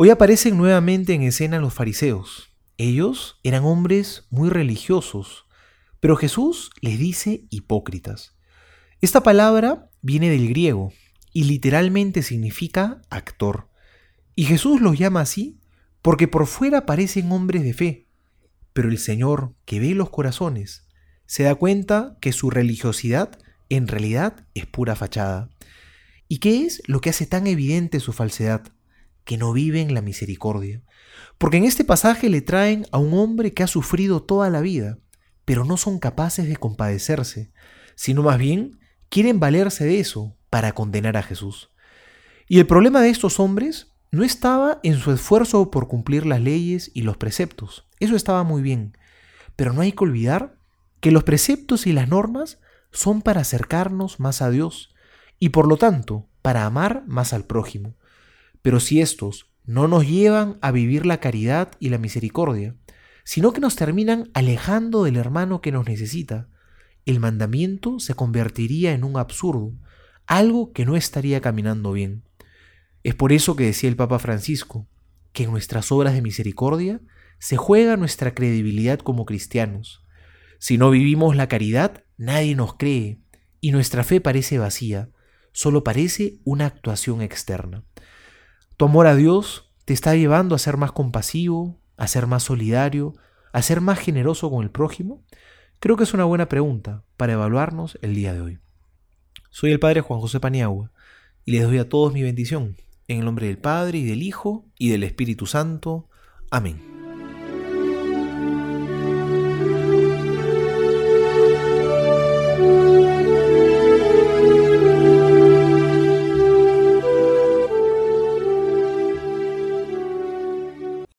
Hoy aparecen nuevamente en escena los fariseos. Ellos eran hombres muy religiosos, pero Jesús les dice hipócritas. Esta palabra viene del griego y literalmente significa actor. Y Jesús los llama así porque por fuera parecen hombres de fe, pero el Señor, que ve los corazones, se da cuenta que su religiosidad en realidad es pura fachada. ¿Y qué es lo que hace tan evidente su falsedad? Que no viven la misericordia. Porque en este pasaje le traen a un hombre que ha sufrido toda la vida, pero no son capaces de compadecerse, sino más bien quieren valerse de eso para condenar a Jesús. Y el problema de estos hombres no estaba en su esfuerzo por cumplir las leyes y los preceptos. Eso estaba muy bien. Pero no hay que olvidar que los preceptos y las normas son para acercarnos más a Dios y por lo tanto para amar más al prójimo. Pero si estos no nos llevan a vivir la caridad y la misericordia, sino que nos terminan alejando del hermano que nos necesita, el mandamiento se convertiría en un absurdo, algo que no estaría caminando bien. Es por eso que decía el Papa Francisco, que en nuestras obras de misericordia se juega nuestra credibilidad como cristianos. Si no vivimos la caridad, nadie nos cree, y nuestra fe parece vacía, solo parece una actuación externa. Tu amor a Dios te está llevando a ser más compasivo, a ser más solidario, a ser más generoso con el prójimo. Creo que es una buena pregunta para evaluarnos el día de hoy. Soy el Padre Juan José Paniagua y les doy a todos mi bendición. En el nombre del Padre y del Hijo y del Espíritu Santo. Amén.